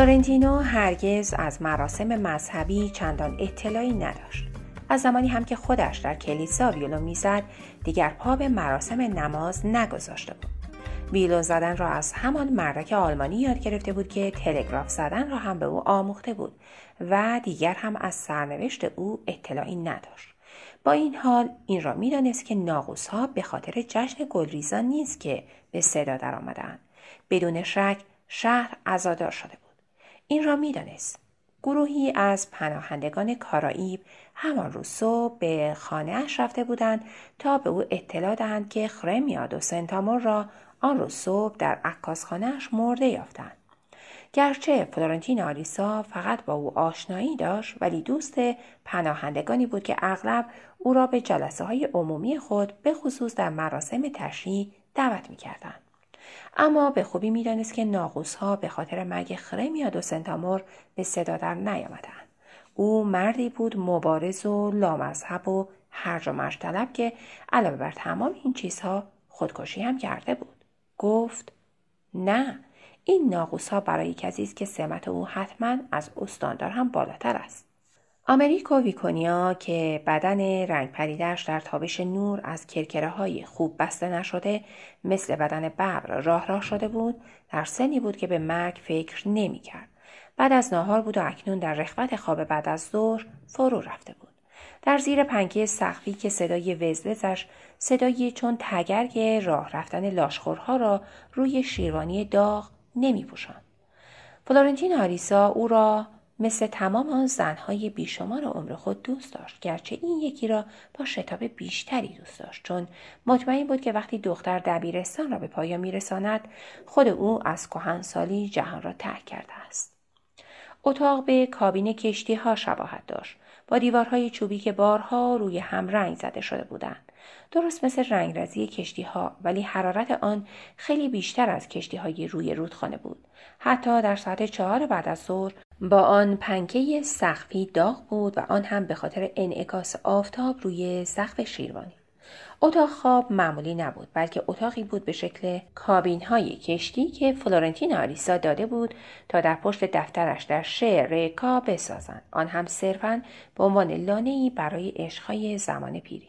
فلورنتینو هرگز از مراسم مذهبی چندان اطلاعی نداشت. از زمانی هم که خودش در کلیسا ویولو می‌زد دیگر پا به مراسم نماز نگذاشته بود. ویلو زدن را از همان مردک آلمانی یاد گرفته بود که تلگراف زدن را هم به او آموخته بود و دیگر هم از سرنوشت او اطلاعی نداشت. با این حال این را می‌دانست که ناقوس ها به خاطر جشن گلریزان نیست که به صدا درآمدند بدون شک شهر عزادار شده بود این را می‌دانست گروهی از پناهندگان کارائیب همان روز صبح به خانه اش رفته بودند تا به او اطلاع دهند که خرمیاد و سنتامور را آن روز صبح در عکاسخانهاش مرده یافتند گرچه فلورنتین آلیسا فقط با او آشنایی داشت ولی دوست پناهندگانی بود که اغلب او را به جلسه های عمومی خود به خصوص در مراسم تشریح دعوت می کردن. اما به خوبی می‌دانست که ناقوس ها به خاطر مرگ خرمیاد و سنتامور به صدا در نیامدند. او مردی بود مبارز و لامذهب و هرج و مرج طلب که علاوه بر تمام این چیزها خودکشی هم کرده بود. گفت نه این ناقوس ها برای کسی است که سمت او حتما از استاندار هم بالاتر است. آمریک و ویکونیا که بدن رنگ پریدش در تابش نور از کرکره های خوب بسته نشده مثل بدن ببر راه راه شده بود در سنی بود که به مرگ فکر نمی کرد. بعد از ناهار بود و اکنون در رخوت خواب بعد از ظهر فرو رفته بود. در زیر پنکه سخفی که صدای وزوزش صدایی چون تگرگ راه رفتن لاشخورها را روی شیروانی داغ نمی. فلورنتین آریسا او را مثل تمام آن زنهای بیشمار عمر خود دوست داشت گرچه این یکی را با شتاب بیشتری دوست داشت چون مطمئن بود که وقتی دختر دبیرستان را به پایان میرساند خود او از کهنسالی جهان را ترک کرده است. اتاق به کابین کشتی ها شباهت داشت. با دیوارهای چوبی که بارها روی هم رنگ زده شده بودند. درست مثل رنگرزی کشتی ها ولی حرارت آن خیلی بیشتر از کشتی های روی رودخانه بود. حتی در ساعت چهار بعد از ظهر با آن پنکه سقفی داغ بود و آن هم به خاطر انعکاس آفتاب روی سقف شیروانی. اتاق خواب معمولی نبود بلکه اتاقی بود به شکل کابین های کشتی که فلورنتین آریسا داده بود تا در پشت دفترش در شعر رکا بسازند. آن هم صرفا به عنوان لانهای برای عشقهای زمان پیری.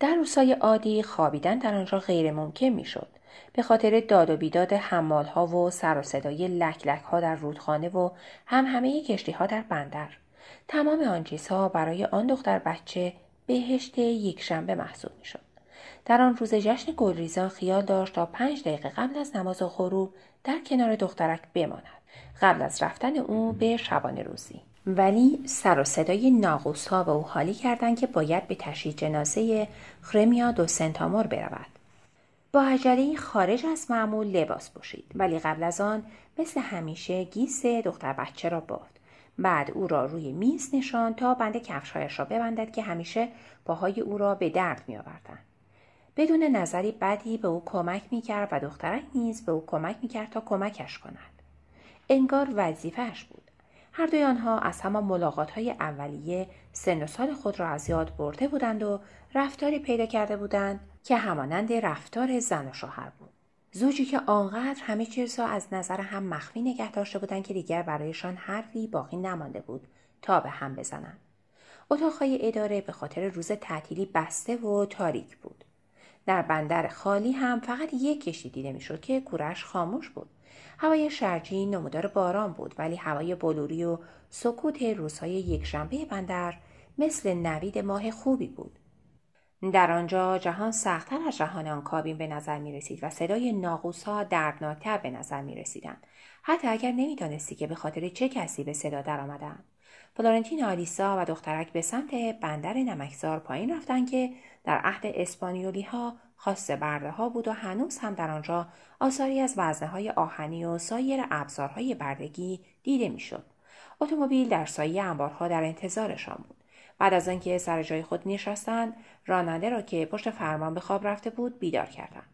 در روزهای عادی خوابیدن در آنجا غیر ممکن می‌شد. به خاطر داد و بیداد حمال ها و سر و صدای لک لک ها در رودخانه و هم همه کشتی ها در بندر. تمام آن چیزها برای آن دختر بچه بهشت یک شنبه محسوب می شد. در آن روز جشن گلریزان خیال داشت تا پنج دقیقه قبل از نماز غروب در کنار دخترک بماند قبل از رفتن او به شبانه روزی ولی سر و صدای ناقوس ها به او حالی کردند که باید به تشییع جنازه خرمیا دو سنتامور برود با عجله خارج از معمول لباس پوشید ولی قبل از آن مثل همیشه گیس دختر بچه را بافت بعد او را روی میز نشان تا بند کفشهایش را ببندد که همیشه پاهای او را به درد می آوردن. بدون نظری بدی به او کمک می کرد و دخترک نیز به او کمک می کرد تا کمکش کند. انگار وظیفهش بود. هر دوی آنها از همان ملاقات های اولیه سن و سال خود را از یاد برده بودند و رفتاری پیدا کرده بودند که همانند رفتار زن و شوهر بود. زوجی که آنقدر همه چیز را از نظر هم مخفی نگه داشته بودند که دیگر برایشان حرفی باقی نمانده بود تا به هم بزنند. اتاقهای اداره به خاطر روز تعطیلی بسته و تاریک بود. در بندر خالی هم فقط یک کشتی دیده می‌شد که کورش خاموش بود. هوای شرجی نمودار باران بود ولی هوای بلوری و سکوت روزهای یکشنبه بندر مثل نوید ماه خوبی بود. در آنجا جهان سختتر از جهان آن کابین به نظر می رسید و صدای ناقوس ها دردناکتر به نظر می رسیدن. حتی اگر نمی‌دانستی که به خاطر چه کسی به صدا در آمدن. فلورنتین آلیسا و دخترک به سمت بندر نمکزار پایین رفتند که در عهد اسپانیولی ها خاص برده ها بود و هنوز هم در آنجا آثاری از وزنه های آهنی و سایر ابزارهای بردگی دیده می‌شد. اتومبیل در سایه انبارها در انتظارشان بود. بعد از آنکه سر جای خود نشستند راننده را که پشت فرمان به خواب رفته بود بیدار کردند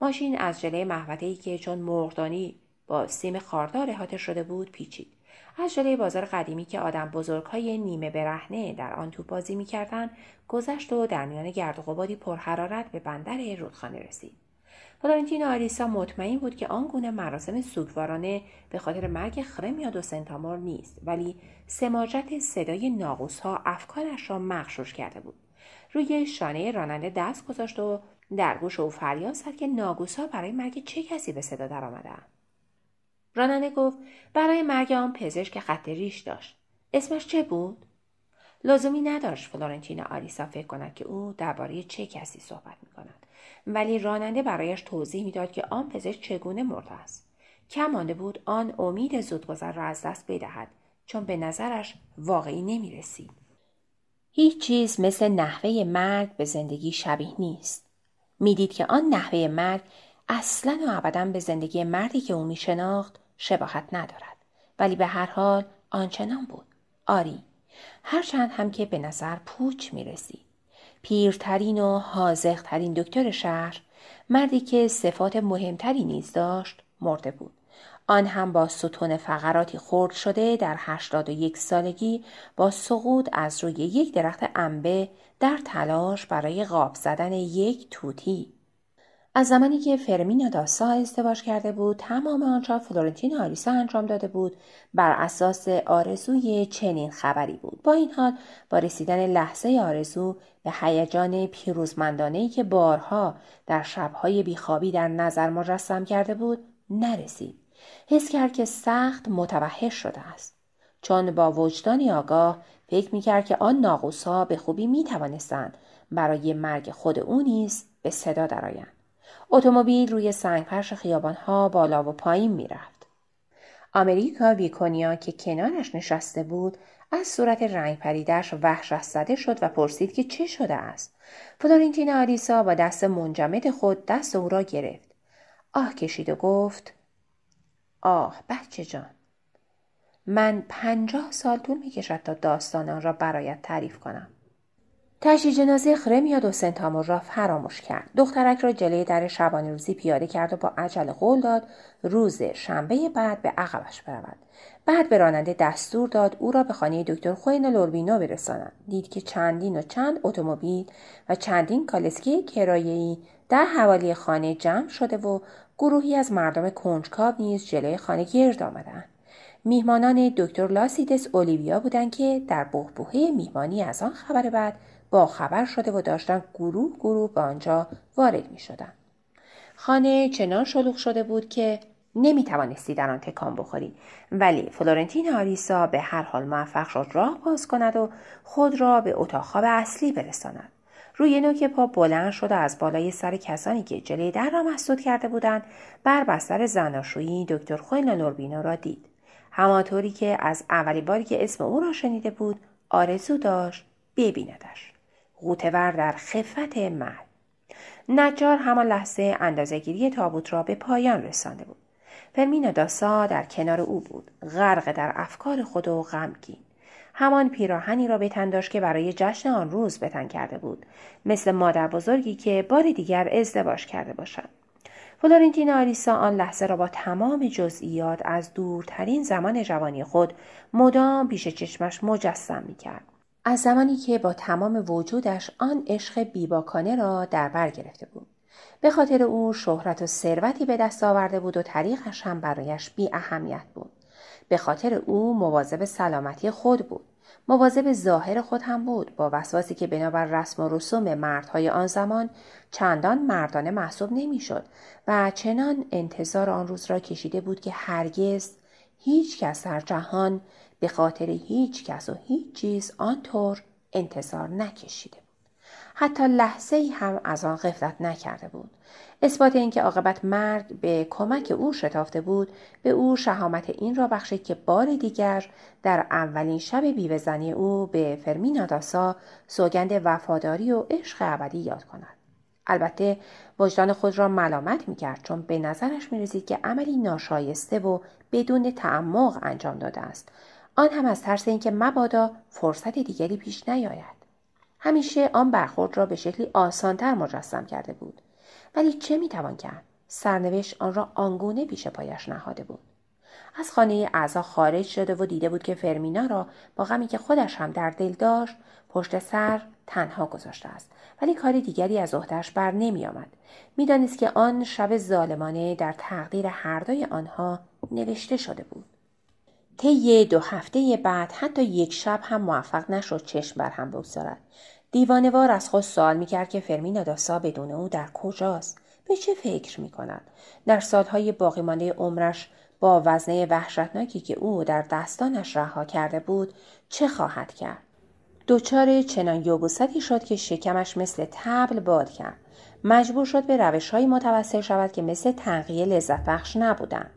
ماشین از جلوی ای که چون مرغدانی با سیم خاردار احاطه شده بود پیچید. از جلوی بازار قدیمی که آدم بزرگ های نیمه برهنه در آن تو بازی می‌کردند گذشت و در میان گرد و غباری پرحرارت به بندر رودخانه رسید. فلورنتین آریسا مطمئن بود که آن گونه مراسم سوگوارانه به خاطر مرگ خرم دو سنتامور نیست ولی سماجت صدای ناقوس ها افکارش را مخشوش کرده بود. روی شانه راننده دست گذاشت و در گوش او فریاد زد که ناگوسا برای مرگ چه کسی به صدا درآمدهاند راننده گفت برای مرگ آن پزشک خط ریش داشت. اسمش چه بود؟ لازمی نداشت فلورنتینا آریسا فکر کند که او درباره چه کسی صحبت می کند. ولی راننده برایش توضیح می‌داد که آن پزشک چگونه مرده است کم مانده بود آن امید زودگذر را از دست بدهد چون به نظرش واقعی نمی رسید. هیچ چیز مثل نحوه مرگ به زندگی شبیه نیست. می‌دید که آن نحوه مرگ اصلا و ابدا به زندگی مردی که او می شناخت شباهت ندارد. ولی به هر حال آنچنان بود. آری. هرچند هم که به نظر پوچ می رسید. پیرترین و حاضقترین دکتر شهر مردی که صفات مهمتری نیز داشت مرده بود. آن هم با ستون فقراتی خرد شده در هشتاد و یک سالگی با سقوط از روی یک درخت انبه در تلاش برای قاب زدن یک توتی از زمانی که فرمینا داسا ازدواج کرده بود تمام آنچه فلورنتین آریسا انجام داده بود بر اساس آرزوی چنین خبری بود. با این حال با رسیدن لحظه آرزو به هیجان پیروزمندانهای که بارها در شبهای بیخوابی در نظر مجسم کرده بود نرسید. حس کرد که سخت متوحش شده است. چون با وجدانی آگاه فکر می‌کرد که آن ناقوسها به خوبی می‌توانستند برای مرگ خود او نیز به صدا درآیند. اتومبیل روی سنگفرش خیابانها بالا و پایین می‌رفت. آمریکا ویکونیا که کنارش نشسته بود از صورت رنگ پریدش وحشت زده شد و پرسید که چه شده است. فلورنتین آریسا با دست منجمد خود دست او را گرفت. آه کشید و گفت آه بچه جان من پنجاه سال طول می کشد تا داستان آن را برایت تعریف کنم. تشی جنازه خرمیا دو سنتامور را فراموش کرد. دخترک را جلوی در شبانه روزی پیاده کرد و با عجله قول داد روز شنبه بعد به عقبش برود. بعد به راننده دستور داد او را به خانه دکتر خوین لوربینو برسانند دید که چندین و چند اتومبیل و چندین کالسکی کرایه‌ای در حوالی خانه جمع شده و گروهی از مردم کنجکاو نیز جلوی خانه گرد آمدند. میهمانان دکتر لاسیدس اولیویا بودند که در بهبوهه میهمانی از آن خبر بعد با خبر شده و داشتن گروه گروه به آنجا وارد می شدن. خانه چنان شلوغ شده بود که نمی توانستی در آن تکان بخوری ولی فلورنتین آریسا به هر حال موفق شد راه باز کند و خود را به اتاق خواب اصلی برساند. روی نوک پا بلند شد و از بالای سر کسانی که جلوی در را مسدود کرده بودند بر بستر زناشویی دکتر خوین نوربینا را دید. همانطوری که از اولی باری که اسم او را شنیده بود آرزو داشت ببیندش. غوتور در خفت مرگ. نجار همان لحظه اندازهگیری تابوت را به پایان رسانده بود. فرمینا داسا در کنار او بود. غرق در افکار خود و غمگین. همان پیراهنی را به تن داشت که برای جشن آن روز بتن کرده بود. مثل مادر بزرگی که بار دیگر ازدواج کرده باشد. فلورنتین آلیسا آن لحظه را با تمام جزئیات از دورترین زمان جوانی خود مدام پیش چشمش مجسم می کرد. از زمانی که با تمام وجودش آن عشق بیباکانه را در بر گرفته بود. به خاطر او شهرت و ثروتی به دست آورده بود و طریقش هم برایش بی اهمیت بود. به خاطر او مواظب سلامتی خود بود. مواظب ظاهر خود هم بود با وسواسی که بنابر رسم و رسوم مردهای آن زمان چندان مردانه محسوب نمی‌شد و چنان انتظار آن روز را کشیده بود که هرگز هیچ کس در جهان به خاطر هیچ کس و هیچ چیز آنطور انتظار نکشیده بود. حتی لحظه ای هم از آن غفلت نکرده بود. اثبات اینکه عاقبت مرگ به کمک او شتافته بود به او شهامت این را بخشید که بار دیگر در اولین شب بیوهزنی او به فرمینا داسا سوگند وفاداری و عشق ابدی یاد کند البته وجدان خود را ملامت می‌کرد چون به نظرش می‌رسید که عملی ناشایسته و بدون تعمق انجام داده است آن هم از ترس اینکه مبادا فرصت دیگری پیش نیاید. همیشه آن برخورد را به شکلی آسانتر مجسم کرده بود. ولی چه می‌توان کرد؟ سرنوشت آن را آنگونه پیش پایش نهاده بود. از خانه اعضا خارج شده و دیده بود که فرمینا را با غمی که خودش هم در دل داشت پشت سر تنها گذاشته است. ولی کار دیگری از عهدهش بر نمی آمد. می‌دانست که آن شب ظالمانه در تقدیر هر دوی آنها نوشته شده بود. طی دو هفته بعد حتی یک شب هم موفق نشد چشم بر هم بگذارد. دیوانوار از خود سوال می‌کرد که فرمینا داسا بدون او در کجاست؟ به چه فکر می‌کند؟ در سالهای باقیمانده عمرش با وزنه وحشتناکی که او در دستانش رها کرده بود چه خواهد کرد؟ دچار چنان یوبوستی شد که شکمش مثل تبل باد کرد. مجبور شد به روش های متوسل شود که مثل تنقیه لذت بخش نبودند.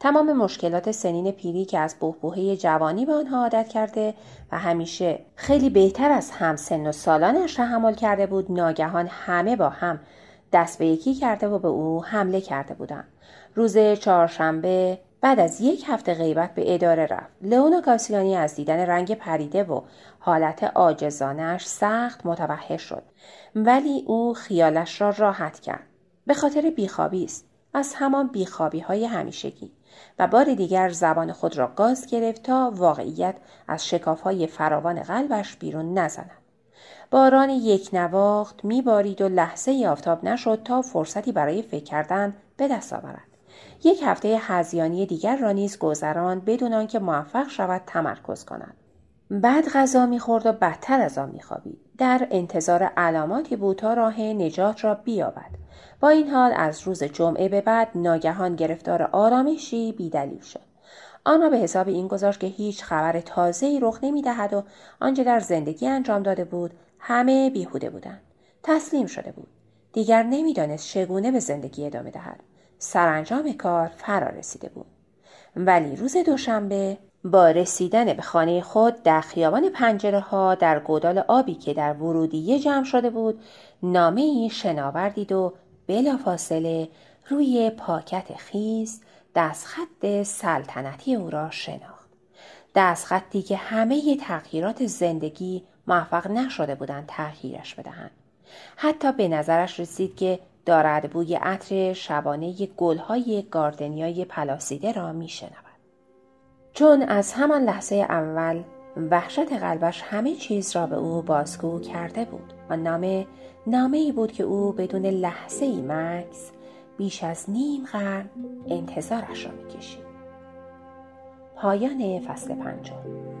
تمام مشکلات سنین پیری که از بهبوهه جوانی به آنها عادت کرده و همیشه خیلی بهتر از هم سن و سالانش تحمل کرده بود ناگهان همه با هم دست به یکی کرده و به او حمله کرده بودند. روز چهارشنبه بعد از یک هفته غیبت به اداره رفت. لئونا کاسیانی از دیدن رنگ پریده و حالت عاجزانش سخت متوحش شد. ولی او خیالش را راحت کرد. به خاطر بیخوابی است. از همان بیخوابی های همیشگی. و بار دیگر زبان خود را گاز گرفت تا واقعیت از شکاف های فراوان قلبش بیرون نزند. باران یک نواخت میبارید و لحظه آفتاب نشد تا فرصتی برای فکر کردن به دست آورد. یک هفته هزیانی دیگر را نیز گذران بدون آنکه موفق شود تمرکز کند. بعد غذا می‌خورد و بدتر از آن میخوابید. در انتظار علاماتی بود تا راه نجات را بیابد. با این حال از روز جمعه به بعد ناگهان گرفتار آرامشی بیدلیل شد. آن به حساب این گذاشت که هیچ خبر تازه‌ای رخ نمی‌دهد و آنچه در زندگی انجام داده بود همه بیهوده بودند. تسلیم شده بود. دیگر نمی‌دانست چگونه به زندگی ادامه دهد. سرانجام کار فرا رسیده بود. ولی روز دوشنبه با رسیدن به خانه خود در خیابان پنجره ها در گودال آبی که در ورودیه جمع شده بود نامه ای شناور دید و بلافاصله روی پاکت خیز دستخط سلطنتی او را شناخت. دستخطی که همه تغییرات زندگی موفق نشده بودند تغییرش بدهند. حتی به نظرش رسید که دارد بوی عطر شبانه گلهای گاردنیای پلاسیده را میشنود. چون از همان لحظه اول وحشت قلبش همه چیز را به او بازگو کرده بود و نامه نامه ای بود که او بدون لحظه ای مکس بیش از نیم قرن انتظارش را می‌کشید. پایان فصل پنجم.